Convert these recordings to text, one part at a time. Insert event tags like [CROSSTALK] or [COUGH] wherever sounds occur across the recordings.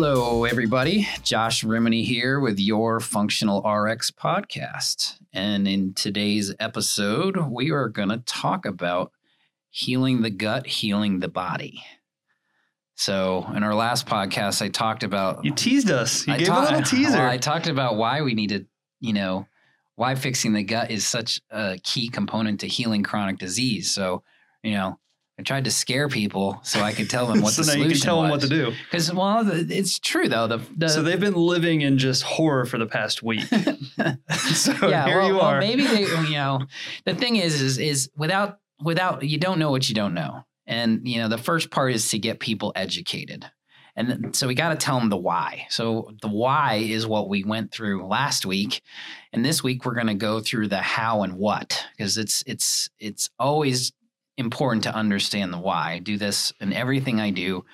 Hello, everybody. Josh Rimini here with your Functional RX podcast. And in today's episode, we are going to talk about healing the gut, healing the body. So, in our last podcast, I talked about You teased us. You I gave ta- a little teaser. [LAUGHS] I talked about why we need to, you know, why fixing the gut is such a key component to healing chronic disease. So, you know, I tried to scare people so I could tell them what [LAUGHS] so the now solution you can tell them what to do. Because, well, it's true though. The, the so they've been living in just horror for the past week. [LAUGHS] so yeah, here well, you well, maybe they, you know, the thing is, is, is without, without, you don't know what you don't know. And, you know, the first part is to get people educated. And so we got to tell them the why. So the why is what we went through last week. And this week we're going to go through the how and what, because it's, it's, it's always important to understand the why. I do this in everything I do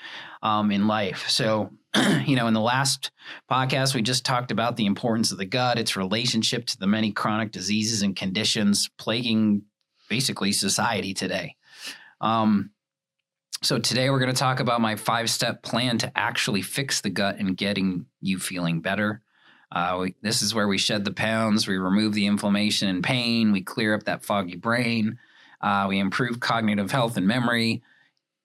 um, in life. So, [CLEARS THROAT] you know, in the last podcast, we just talked about the importance of the gut, its relationship to the many chronic diseases and conditions plaguing basically society today. Um, so today we're going to talk about my five step plan to actually fix the gut and getting you feeling better. Uh, we, this is where we shed the pounds, we remove the inflammation and pain, we clear up that foggy brain, uh, we improve cognitive health and memory.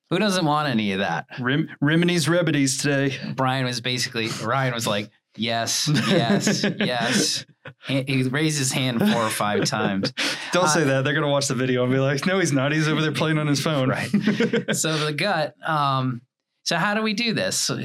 Who doesn't want any of that? Rim- Rimini's Remedies today. Brian was basically Ryan was like, yes, yes, yes. He, he raised his hand four or five times. [LAUGHS] Don't say Uh, that. They're going to watch the video and be like, no, he's not. He's over there playing on his phone. [LAUGHS] Right. [LAUGHS] So the gut. Um, so how do we do this? So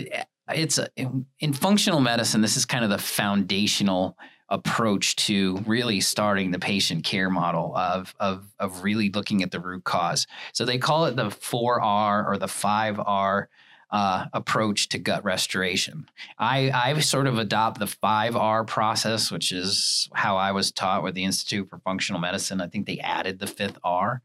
it's a, in functional medicine. This is kind of the foundational approach to really starting the patient care model of of of really looking at the root cause. So they call it the four R or the five R uh, approach to gut restoration. I I sort of adopt the five R process, which is how I was taught with the Institute for Functional Medicine. I think they added the fifth R.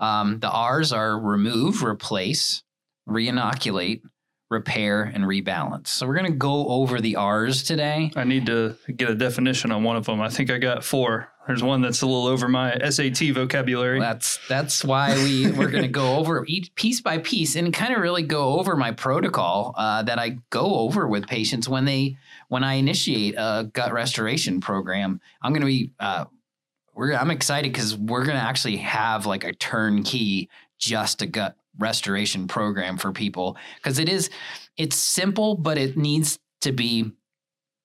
Um, the R's are remove, replace, reinoculate, repair, and rebalance. So we're going to go over the R's today. I need to get a definition on one of them. I think I got four. There's one that's a little over my SAT vocabulary. That's that's why we we're going to go over each piece by piece and kind of really go over my protocol uh, that I go over with patients when they when I initiate a gut restoration program. I'm going to be uh, we're I'm excited because we're going to actually have like a turnkey just a gut restoration program for people because it is it's simple but it needs to be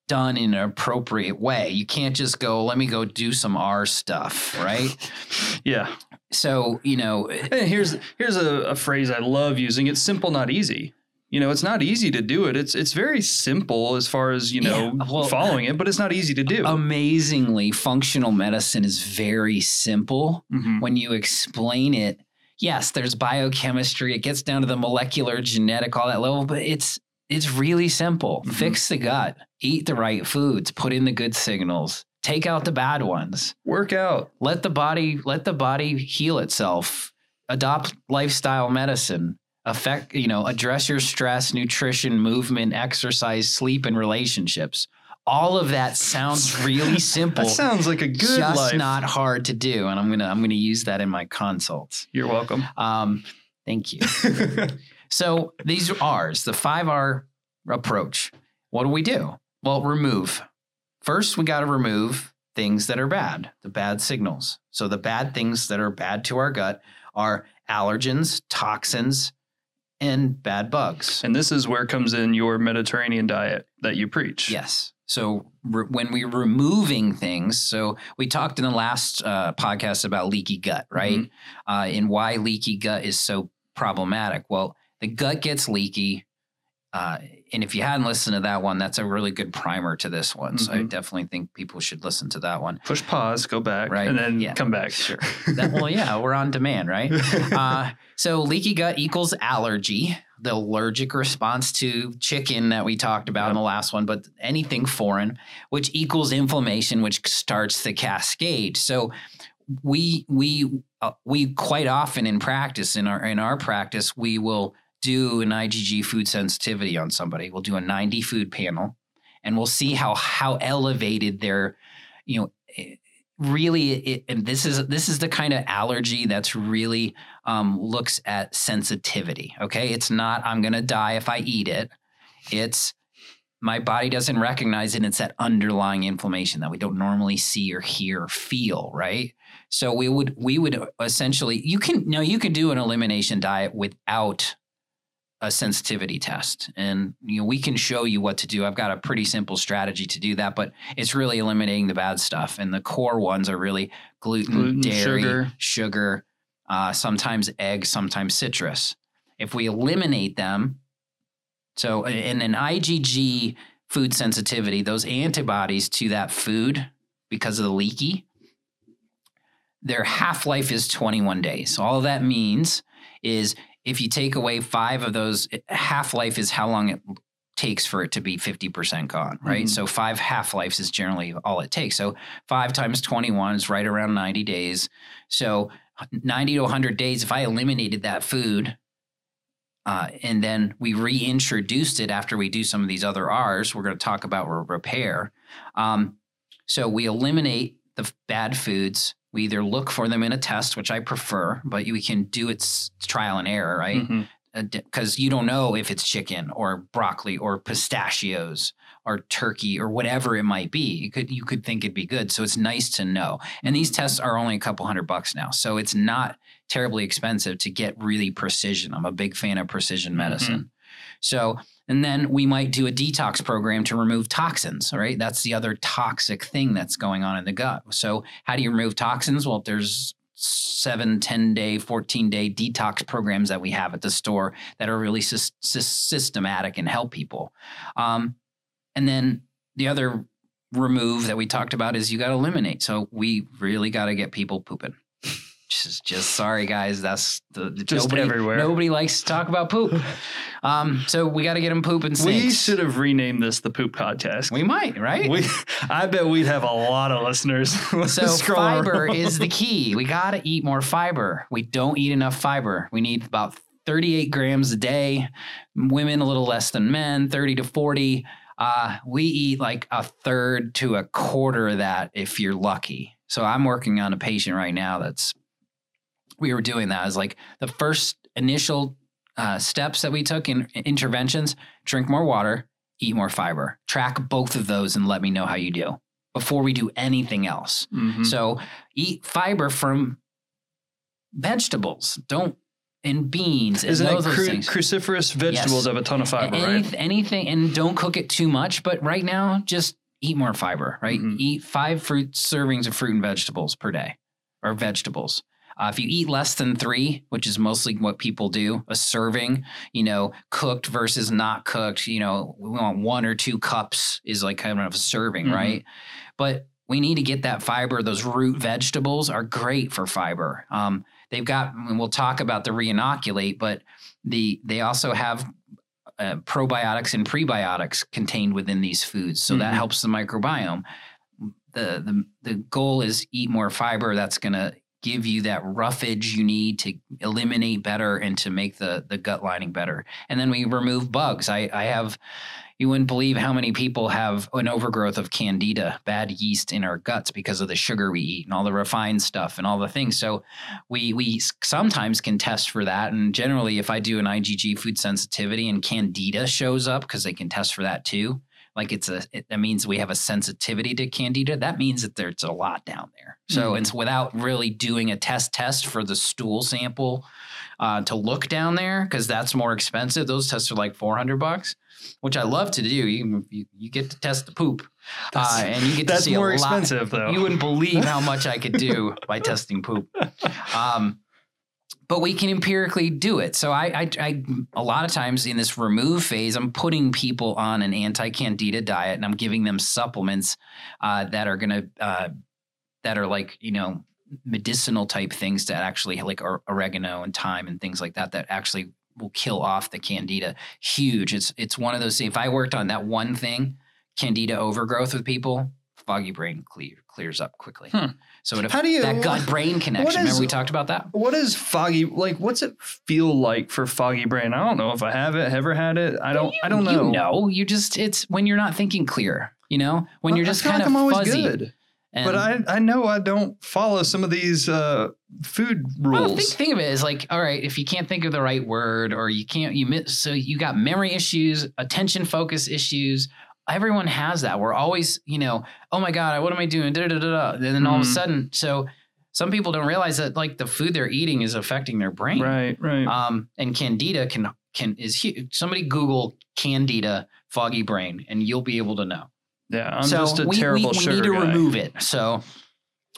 done in an appropriate way. You can't just go, let me go do some R stuff, right? [LAUGHS] yeah. So, you know, Hey, here's here's a, a phrase I love using. It's simple, not easy. You know, it's not easy to do it. It's it's very simple as far as you know Yeah, well- following it, but it's not easy to do. amazingly, functional medicine is very simple Mhm. when you explain it. Yes, there's biochemistry, it gets down to the molecular, genetic, all that level, but it's it's really simple. Mhm. Fix the gut, eat the right foods, put in the good signals, take out the bad ones. Work out. let the body let the body heal itself adopt lifestyle medicine affect you know address your stress nutrition movement exercise sleep and relationships all of that sounds really [LAUGHS] simple That sounds like a good just life. not hard to do and i'm gonna i'm gonna use that in my consults You're welcome. um thank you [LAUGHS] so these are R's, the five R approach. What do we do? Well, remove. First, we got to remove things that are bad, the bad signals. So the bad things that are bad to our gut are allergens, toxins, and bad bugs. and this is where comes in your Mediterranean diet that you preach. Yes. So re- when we're removing things, so we talked in the last uh, podcast about leaky gut, right? Mm-hmm. Uh, and why leaky gut is so problematic. Well, the gut gets leaky. Uh, and if you hadn't listened to that one, that's a really good primer to this one. So I Mhm. definitely think people should listen to that one. Push pause, go back, Right. and then Yeah. come back. Sure. [LAUGHS] That, well, yeah, we're on demand, right? [LAUGHS] Uh, so leaky gut equals allergy, the allergic response to chicken that we talked about in the last one, but anything foreign, which equals inflammation, which starts the cascade. So we we uh, we quite often in practice in our in our practice we will do an IgG food sensitivity on somebody. We'll do a 90 food panel, and we'll see how how elevated their you know eh, really it, and this is this is the kind of allergy that's really um, looks at sensitivity okay it's not i'm going to die if i eat it it's my body doesn't recognize it. It's that underlying inflammation that we don't normally see or hear or feel, right? So we would we would essentially you can no you can do an elimination diet without a sensitivity test. And you know we can show you what to do. I've got a pretty simple strategy to do that but it's really eliminating the bad stuff. And the core ones are really gluten, Gluten, dairy sugar. sugar uh, sometimes egg sometimes citrus. If we eliminate them so in an igg food sensitivity those antibodies to that food because of the leaky their half-life is 21 days. So all that means is if you take away five of those, half life is how long it takes for it to be 50% gone, right? Mhm. So five half lives is generally all it takes. So five times 21 is right around 90 days. So 90 to 100 days, if I eliminated that food, uh, and then we reintroduced it after we do some of these other R's, we're going to talk about repair. Um, so we eliminate the bad foods. We either look for them in a test, which I prefer, but we can do its trial and error, right? Mm-hmm. Because you don't know if it's chicken or broccoli or pistachios or turkey or whatever it might be. You could you could think it'd be good. So it's nice to know. And these mm-hmm. tests are only a couple hundred bucks now. So it's not terribly expensive to get really precision. I'm a big fan of precision mm-hmm. medicine. So and then we might do a detox program to remove toxins, right? That's the other toxic thing that's going on in the gut. So how do you remove toxins? Well, there's seven, 10 day, 14 day detox programs that we have at the store that are really sys- sys- systematic and help people. Um, and then the other remove that we talked about is you got to eliminate. So we really got to get people pooping. Just, just sorry, guys. That's the, the Just nobody, everywhere. Nobody likes to talk about poop. Um, so we got to get them pooping We snakes. We should have renamed this the Poop Podcast. We might, right? We, I bet we'd have a lot of listeners. [LAUGHS] So fiber around. is the key. We got to eat more fiber. We don't eat enough fiber. We need about 38 grams a day. Women a little less than men, 30 to 40. Uh, we eat like a third to a quarter of that if you're lucky. So I'm working on a patient right now that's we were doing that as like the first initial uh, steps that we took in interventions drink more water eat more fiber track both of those and let me know how you do before we do anything else Mhm. so eat fiber from vegetables don't and beans Isn't it those cru- things cruciferous vegetables Yes. have a ton of fiber, Any- right? anything and don't cook it too much but right now just eat more fiber right Mhm. eat five fruit servings of fruit and vegetables per day or vegetables uh, if you eat less than three which is mostly what people do a serving you know cooked versus not cooked you know we want one or two cups is like kind of a serving Mhm. right? But we need to get that fiber. Those root vegetables are great for fiber. Um, they've got and we'll talk about the reinoculate but the they also have uh, probiotics and prebiotics contained within these foods so that Mhm. helps the microbiome. The, the the goal is eat more fiber. That's going to give you that roughage you need to eliminate better and to make the the gut lining better. And then we remove bugs. I i have you wouldn't believe how many people have an overgrowth of candida bad yeast in our guts because of the sugar we eat and all the refined stuff and all the things. So we we sometimes can test for that. And generally if i do an igg food sensitivity and candida shows up because they can test for that too like it's a it, that means we have a sensitivity to candida that means that there's a lot down there so Mhm. it's without really doing a test test for the stool sample uh, to look down there because that's more expensive those tests are like 400 bucks which i love to do you you, you get to test the poop uh, and you get to see more a lot expensive, though. you wouldn't believe how much I could do [LAUGHS] by testing poop. Um, but we can empirically do it. So I, I, I, a lot of times in this remove phase, I'm putting people on an anti-candida diet, and I'm giving them supplements uh, that are gonna, uh, that are like you know medicinal type things that actually like oregano and thyme and things like that that actually will kill off the candida. Huge. It's it's one of those. If I worked on that one thing, candida overgrowth with people, foggy brain clear, clears up quickly. Hmm. So it, How do you that gut [LAUGHS] brain connection. is- Remember we talked about that? What is foggy like? What's it feel like for foggy brain? I don't know if I have it, ever had it. I don't. I don't know. You know, you just it's when you're not thinking clear. You know, when Well, you're just kind like of I'm always fuzzy. good. And- but I, I know I don't follow some of these uh, food rules. Well, think, think of it as like, all right, if you can't think of the right word or you can't, you miss, so you got memory issues, attention focus issues, everyone has that. We're always, you know, oh my God, what am I doing? Da, da, da. And then all of a Mhm. sudden, so some people don't realize that like the food they're eating is affecting their brain. Right, right. Um, and candida can can is huge. Somebody Google candida foggy brain, and you'll be able to know. yeah, I'm so just a we, terrible we, we sugar need to guy. remove it. So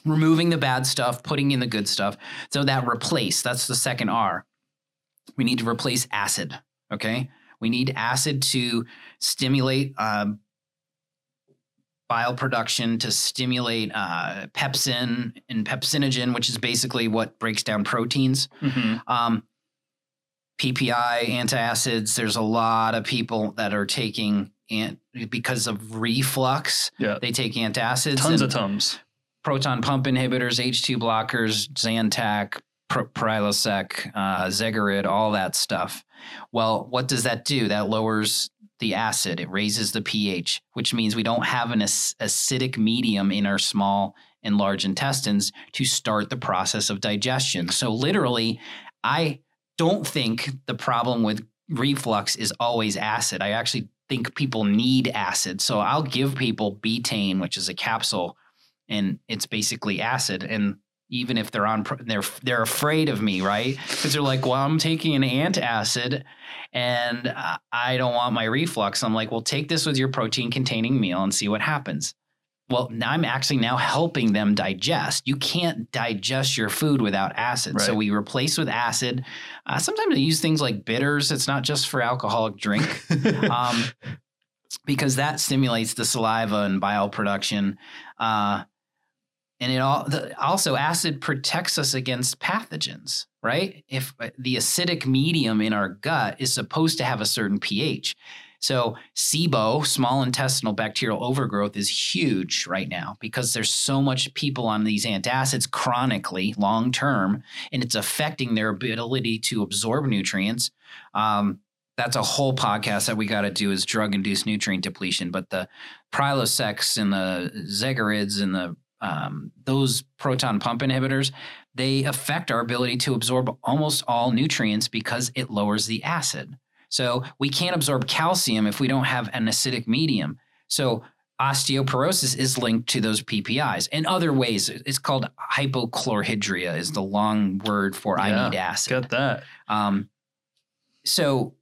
removing the bad stuff, putting in the good stuff. So that replace, that's the second R. We need to replace acid. Okay. We need acid to stimulate um, bile production, to stimulate uh, pepsin and pepsinogen, which is basically what breaks down proteins. Mhm. Um, PPI, antacids, there's a lot of people that are taking, ant- because of reflux, Yeah. they take antacids. Tons of tums. proton pump inhibitors, H2 blockers, Zantac, Prilosec, uh, Zegerid, all that stuff. Well, what does that do? That lowers the acid. It raises the pH, which means we don't have an acidic medium in our small and large intestines to start the process of digestion. So literally, I don't think the problem with reflux is always acid. I actually think people need acid. So I'll give people betaine, which is a capsule and it's basically acid and even if they're on they're they're afraid of me right? Because they're like well i'm taking an antacid and i don't want my reflux. I'm like well take this with your protein containing meal and see what happens. Well now i'm actually now helping them digest. You can't digest your food without acid. So we replace with acid. Uh, sometimes i use things like bitters. It's not just for alcoholic drink. [LAUGHS] Um, because that stimulates the saliva and bile production. Uh, and it all the, also acid protects us against pathogens, right? If uh, the acidic medium in our gut is supposed to have a certain pH. So SIBO, small intestinal bacterial overgrowth, is huge right now because there's so much people on these antacids chronically, long term, and it's affecting their ability to absorb nutrients. Um, that's a whole podcast that we got to do is drug induced nutrient depletion. But the Prilosec and the Zegerids and the um, those proton pump inhibitors, they affect our ability to absorb almost all nutrients because it lowers the acid. So we can't absorb calcium if we don't have an acidic medium. So osteoporosis is linked to those PPIs and other ways. It's called hypochlorhydria is the long word for I need acid. Got that. Um, so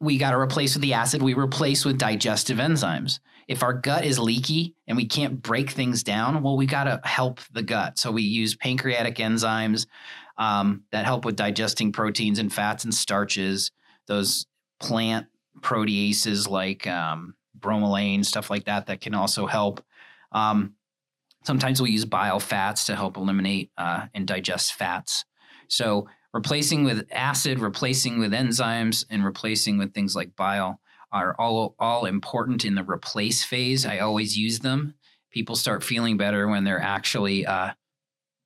we got to replace with the acid. We replace with digestive enzymes. If our gut is leaky and we can't break things down, well, we got to help the gut. So we use pancreatic enzymes um, that help with digesting proteins and fats and starches. Those plant proteases like um, bromelain, stuff like that, that can also help. Um, sometimes we'll use bile fats to help eliminate uh, and digest fats. So replacing with acid, replacing with enzymes, and replacing with things like bile are all all important in the replace phase. I always use them. People start feeling better when they're actually uh,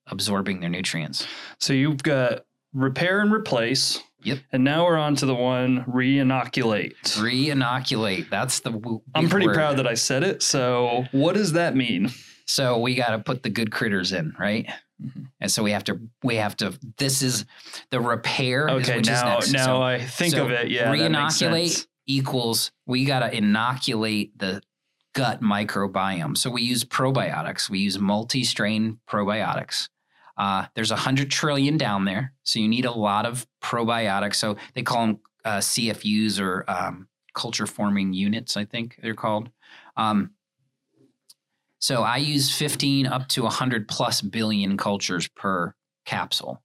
absorbing their nutrients. So you've got repair and replace. Yep. And now we're on to the one re-inoculate. Re-inoculate. That's the. w- I'm pretty word. proud that I said it. So what does that mean? So we got to put the good critters in, right? Mhm. And so we have to. We have to. This is the repair. Okay, which is now now So- I think so of it. Yeah, re-inoculate. Equals we got to inoculate the gut microbiome. So we use probiotics. We use multi-strain probiotics. Uh, there's a hundred trillion down there, so you need a lot of probiotics. So they call them uh, CFUs or um, culture forming units. I think they're called. Um, so I use 15 up to 100 plus billion cultures per capsule.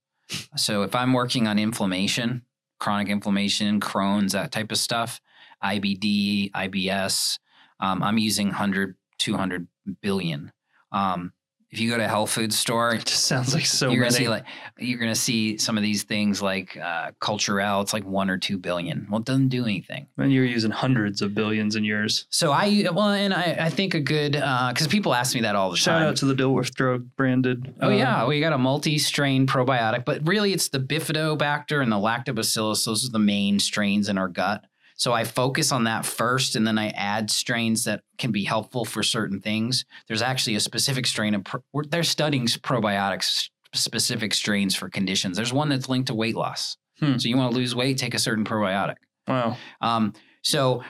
So if I'm working on inflammation, chronic inflammation, Crohn's, that type of stuff, IBD, IBS, um, I'm using 100, 200 billion. Um, if you go to a health food store, It just sounds like so you're gonna many. see like you're gonna see some of these things like uh, Culturelle. It's like one or two billion. Well, it doesn't do anything. and you're using hundreds of billions in yours. So I well, and I, I think a good because people ask me that all the Shout time. Shout out to the Dilworth Drug branded. Oh uh, yeah, we got a multi-strain probiotic, but really it's the bifidobacter and the lactobacillus. Those are the main strains in our gut. So I focus on that first, and then I add strains that can be helpful for certain things. There's actually a specific strain of pro- they're studying probiotics specific strains for conditions. There's one that's linked to weight loss. Hmm. So you want to lose weight, take a certain probiotic. Wow. Um, so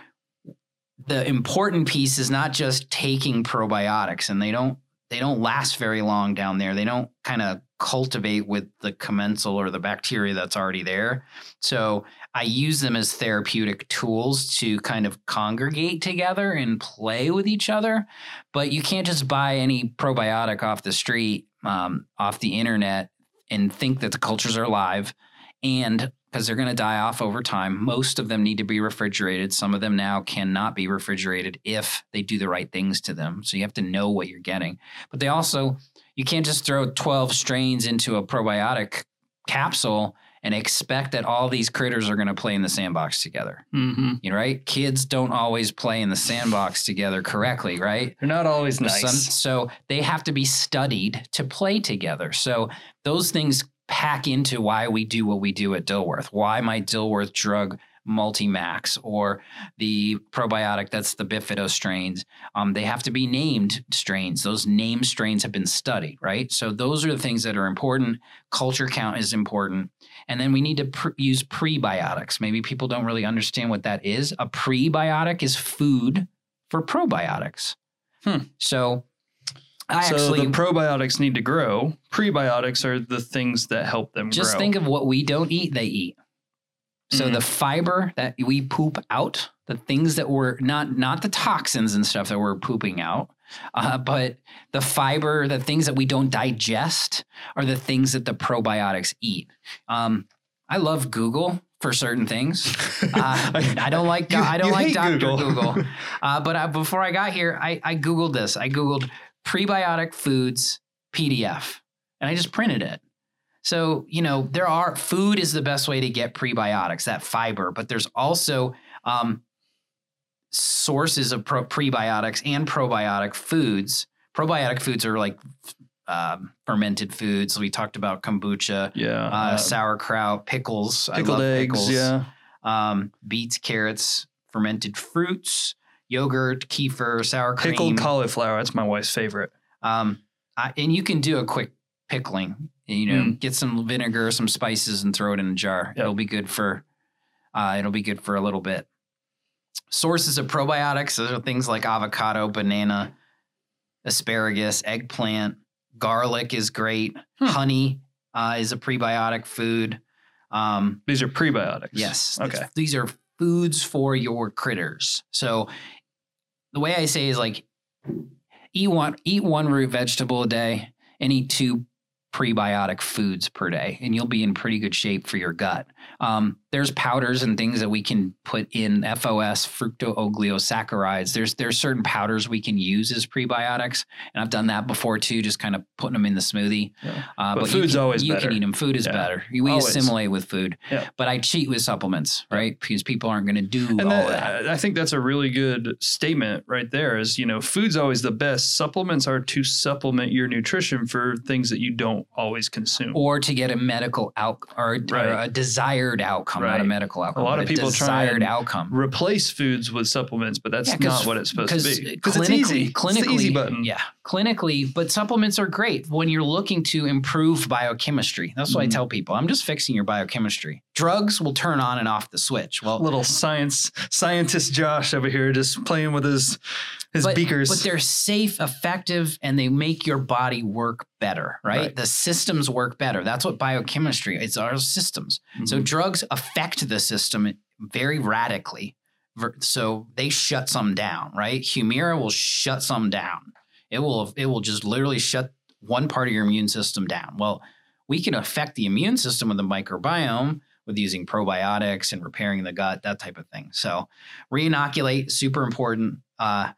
the important piece is not just taking probiotics, and they don't they don't last very long down there. They don't kind of cultivate with the commensal or the bacteria that's already there. So I use them as therapeutic tools to kind of congregate together and play with each other. But you can't just buy any probiotic off the street, um, off the internet, and think that the cultures are alive. And because they're going to die off over time. Most of them need to be refrigerated. Some of them now cannot be refrigerated if they do the right things to them. So you have to know what you're getting. But they also, you can't just throw 12 strains into a probiotic capsule and expect that all these critters are going to play in the sandbox together. Mm-hmm. You know, right? Kids don't always play in the sandbox together correctly, right? They're not always nice. some- so they have to be studied to play together. So those things pack into why we do what we do at Dilworth. Why my Dilworth drug Multimax or the probiotic that's the Bifido strains. Um, they have to be named strains. Those name strains have been studied, right? So those are the things that are important. Culture count is important. And then we need to pr- use prebiotics. Maybe people don't really understand what that is. A prebiotic is food for probiotics. Hmm. So I so actually the probiotics need to grow. Prebiotics are the things that help them grow. just grow. think of what we don't eat, they eat. So Mhm. the fiber that we poop out, the things that we're not not the toxins and stuff that we're pooping out, uh, but the fiber, the things that we don't digest, are the things that the probiotics eat. Um, I love Google for certain things. [LAUGHS] Uh, I don't like You- I don't like Doctor Google. Google. [LAUGHS] Uh, but I, before I got here, I, I Googled this. I Googled prebiotic foods PDF and I just printed it. So, you know, there are food is the best way to get prebiotics, that fiber, but there's also um, sources of pro- prebiotics and probiotic foods. Probiotic foods are like um, fermented foods. We talked about kombucha, yeah. uh, uh, sauerkraut, pickles. Pickled eggs. pickles Yeah. um, beets, carrots, fermented fruits, yogurt, kefir, sour cream. Pickled cauliflower. That's my wife's favorite. um, I, and you can do a quick pickling. You know, Mm. get some vinegar, some spices, and throw it in a jar. Yep. It'll be good for. Uh, it'll be good for a little bit. Sources of probiotics those are things like avocado, banana, asparagus, eggplant, garlic is great. Hmm. Honey uh, is a prebiotic food. Um, These are prebiotics. Yes. Okay. Th- These are foods for your critters. So the way I say is like eat one eat one root vegetable a day and eat two prebiotic foods per day and you'll be in pretty good shape for your gut. Um, there's powders and things that we can put in FOS, fructooligosaccharides. There's there's certain powders we can use as prebiotics, and I've done that before too. Just kind of putting them in the smoothie. Yeah. Uh, But you food's can, always you better. can eat them. Food is Yeah. better. We Always. assimilate with food, Yeah. but I cheat with supplements, right? Because people aren't going to do And all that, that. I think that's a really good statement right there. Is you know, food's always the best. Supplements are to supplement your nutrition for things that you don't always consume. Or to get a medical out or, or Right. a desired outcome, not a medical outcome. A lot of people try desired and outcome. Replace foods with supplements, but that's Yeah, not what it's supposed to be. Because it's clinically, easy. It's the clinically, easy button. yeah, clinically, but supplements are great when you're looking to improve biochemistry. That's what Mhm. I tell people. I'm just fixing your biochemistry. Drugs will turn on and off the switch. Well, Little science scientist Josh over here just playing with his his but, beakers. But they're safe, effective, and they make your body work better, right? Right. The systems work better. That's what biochemistry is. Our systems. So Mhm. drugs affect the system very radically. So they shut some down, right? Humira will shut some down. It will it will just literally shut one part of your immune system down. Well, we can affect the immune system with the microbiome with using probiotics and repairing the gut, that type of thing. So reinoculate, super important. Uh,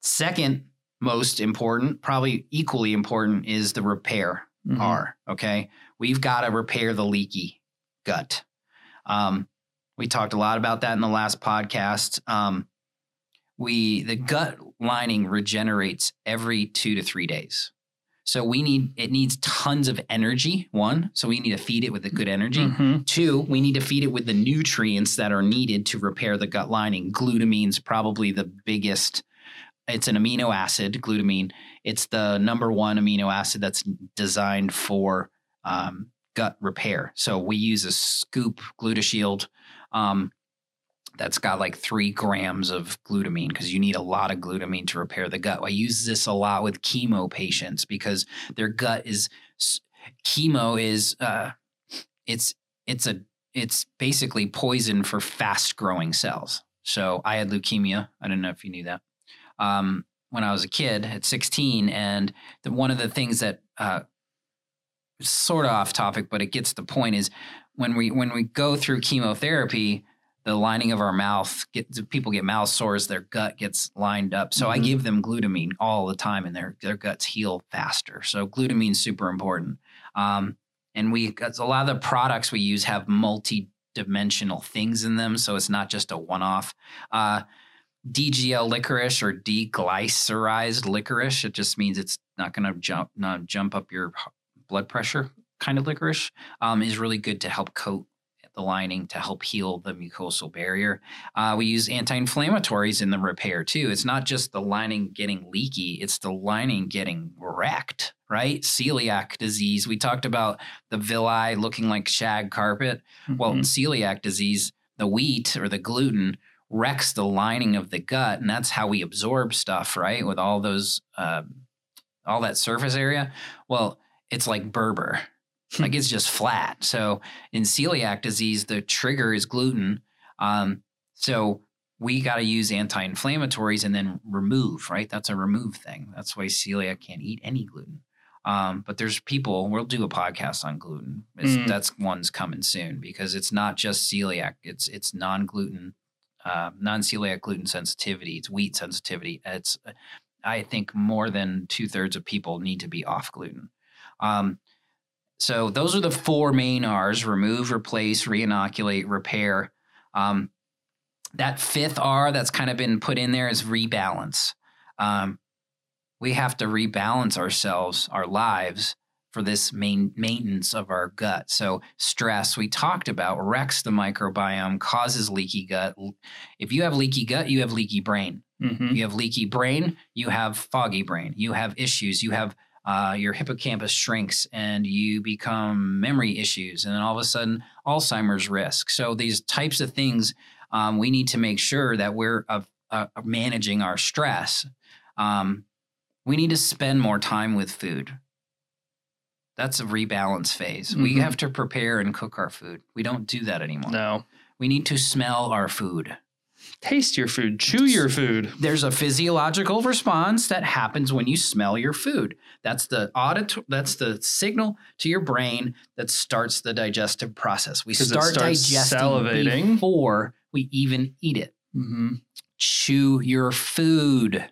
second most important, probably equally important, is the repair Mhm. are. Okay. We've got to repair the leaky gut. Um, we talked a lot about that in the last podcast. Um, we the gut lining regenerates every two to three days. So we need it needs tons of energy. One, so we need to feed it with a good energy. Mhm. Two, we need to feed it with the nutrients that are needed to repair the gut lining. Glutamine's probably the biggest. It's an amino acid, glutamine. It's the number one amino acid that's designed for um, gut repair. So we use a scoop GlutaShield. Um, that's got like three grams of glutamine because you need a lot of glutamine to repair the gut. I use this a lot with chemo patients because their gut is chemo is uh, it's it's a it's basically poison for fast growing cells. So I had leukemia. I don't know if you knew that. Um, when I was a kid at 16, and the, one of the things that uh, sort of off topic, but it gets the point is when we when we go through chemotherapy, the lining of our mouth get people get mouth sores, their gut gets lined up. So mm-hmm. I give them glutamine all the time, and their their guts heal faster. So glutamine's super important. Um, and we a lot of the products we use have multi-dimensional things in them, so it's not just a one-off. Uh, DGL licorice or deglycerized licorice. It just means it's not going to jump not jump up your blood pressure kind of licorice. Um, is really good to help coat the lining to help heal the mucosal barrier. Uh, we use anti-inflammatories in the repair too. It's not just the lining getting leaky; it's the lining getting wrecked. Right? Celiac disease. We talked about the villi looking like shag carpet. Mm-hmm. Well, in celiac disease, the wheat or the gluten wrecks the lining of the gut, and that's how we absorb stuff, right? With all those, uh, all that surface area. Well, it's like Berber. Like it's just flat. So in celiac disease, the trigger is gluten. Um, so we got to use anti-inflammatories and then remove, right? That's a remove thing. That's why celiac can't eat any gluten. Um, but there's people. We'll do a podcast on gluten. Mm. That's one's coming soon because it's not just celiac. It's it's non-gluten uh, non-celiac gluten sensitivity, it's wheat sensitivity. It's I think more than two thirds of people need to be off gluten. Um, so those are the four main R's: remove, replace, reinoculate, repair. Um, that fifth R that's kind of been put in there is rebalance. Um, we have to rebalance ourselves, our lives, for this main maintenance of our gut. So stress we talked about wrecks the microbiome, causes leaky gut. If you have leaky gut, you have leaky brain. Mm-hmm. You have leaky brain, you have foggy brain. You have issues. You have uh, your hippocampus shrinks and you become memory issues, and then all of a sudden Alzheimer's risk. So these types of things, um, we need to make sure that we're uh, uh, managing our stress. Um, we need to spend more time with food that's a rebalance phase. Mm-hmm. We have to prepare and cook our food. We don't do that anymore. No. We need to smell our food. Taste your food, chew your food. There's a physiological response that happens when you smell your food. That's the audit that's the signal to your brain that starts the digestive process. We start digesting salivating. before we even eat it. Mm-hmm. Chew your food.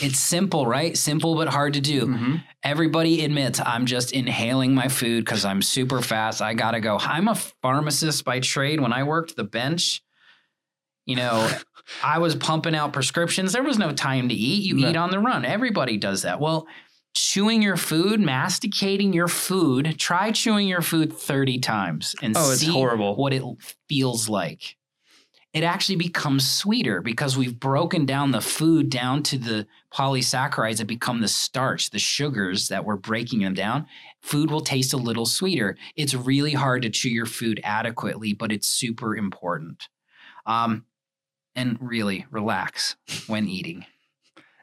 It's simple, right? Simple but hard to do. Mm-hmm. Everybody admits I'm just inhaling my food because I'm super fast. I gotta go. I'm a pharmacist by trade. When I worked the bench, you know, [LAUGHS] I was pumping out prescriptions. There was no time to eat. You no. eat on the run. Everybody does that. Well, chewing your food, masticating your food, try chewing your food 30 times and oh, see horrible. what it feels like it actually becomes sweeter because we've broken down the food down to the polysaccharides that become the starch, the sugars that we're breaking them down. Food will taste a little sweeter. It's really hard to chew your food adequately, but it's super important. Um, and really relax when eating.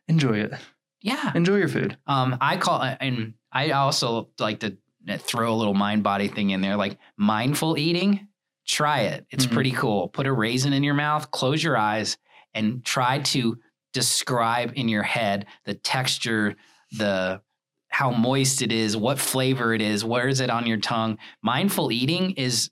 Enjoy it. Yeah. Enjoy your food. Um, I call and I also like to throw a little mind body thing in there, like mindful eating Try it. It's mm-hmm. pretty cool. Put a raisin in your mouth, close your eyes, and try to describe in your head the texture, the how moist it is, what flavor it is, where is it on your tongue. Mindful eating is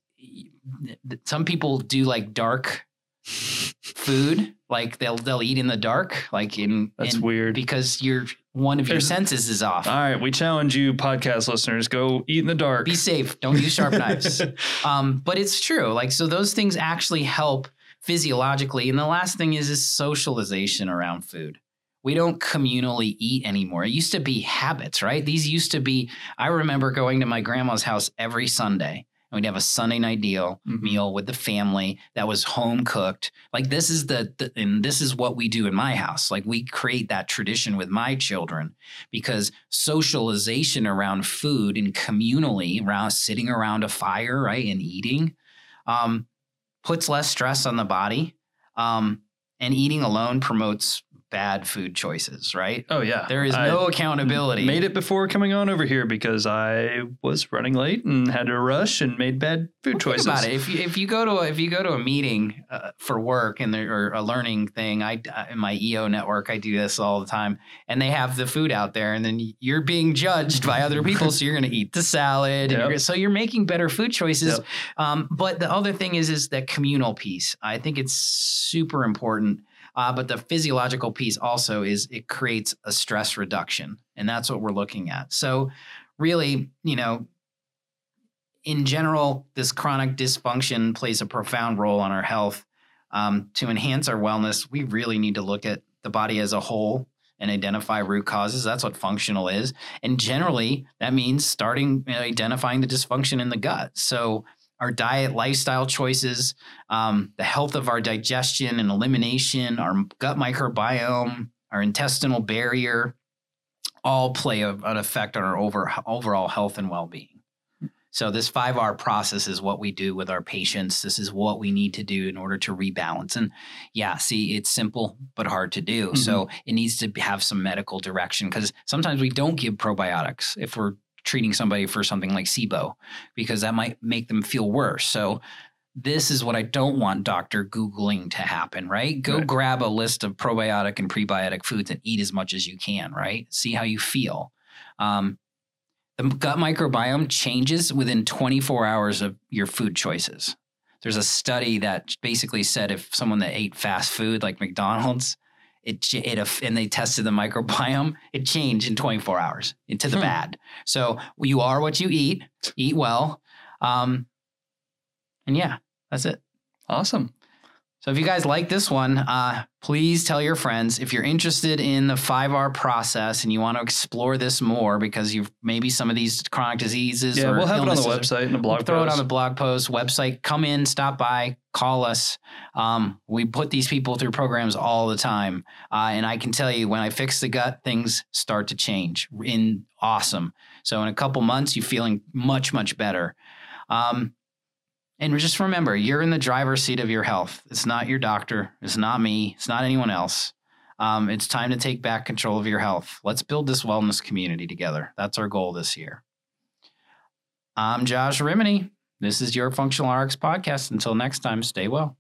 some people do like dark food, like they'll they'll eat in the dark, like in that's in, weird because you're one of your senses is off. All right, we challenge you, podcast listeners, go eat in the dark. Be safe. Don't use sharp [LAUGHS] knives. Um, but it's true. Like so, those things actually help physiologically. And the last thing is is socialization around food. We don't communally eat anymore. It used to be habits, right? These used to be. I remember going to my grandma's house every Sunday we'd have a Sunday night deal mm-hmm. meal with the family that was home cooked. Like this is the, the, and this is what we do in my house. Like we create that tradition with my children because socialization around food and communally around sitting around a fire, right, and eating, um, puts less stress on the body. Um, and eating alone promotes bad food choices, right? Oh yeah. There is I no accountability. Made it before coming on over here because I was running late and had to rush and made bad food Well, choices. About it. If you if you go to a, if you go to a meeting uh, for work and there or a learning thing, I in my EO network I do this all the time, and they have the food out there, and then you're being judged by other people, [LAUGHS] so you're going to eat the salad, Yep. you're, so you're making better food choices. Yep. Um, but the other thing is is that communal piece. I think it's super important. Uh, but the physiological piece also is it creates a stress reduction, and that's what we're looking at. So, really, you know, in general, this chronic dysfunction plays a profound role on our health. Um, to enhance our wellness, we really need to look at the body as a whole and identify root causes. That's what functional is. And generally, that means starting uh, identifying the dysfunction in the gut. So, our diet, lifestyle choices, um, the health of our digestion and elimination, our gut microbiome, our intestinal barrier, all play a, an effect on our over, overall health and well being. So, this five R process is what we do with our patients. This is what we need to do in order to rebalance. And yeah, see, it's simple but hard to do. So, it needs to have some medical direction because sometimes we don't give probiotics if we're treating somebody for something like SIBO because that might make them feel worse. So, this is what I don't want Dr. Googling to happen, right? Go Right. grab a list of probiotic and prebiotic foods and eat as much as you can, right? See how you feel. Um, the gut microbiome changes within 24 hours of your food choices. There's a study that basically said if someone that ate fast food like McDonald's, it, it and they tested the microbiome, it changed in 24 hours into the Hmm. bad. So you are what you eat. Eat well. Um, and yeah, that's it. Awesome. So if you guys like this one, uh, please tell your friends. If you're interested in the 5R process and you want to explore this more because you've maybe some of these chronic diseases Yeah, we'll have it on the website and a blog throw it on the blog post website. Come in stop by call us. Um, we put these people through programs all the time. Uh, and i can tell you when i fix the gut things start to change in awesome. So in a couple months you're feeling much much better. Um, and just remember you're in the driver's seat of your health. It's not your doctor. It's not me. It's not anyone else. Um, it's time to take back control of your health. Let's build this wellness community together. That's our goal this year. I'm josh rimini. This is your Functional RX podcast. Until next time, stay well.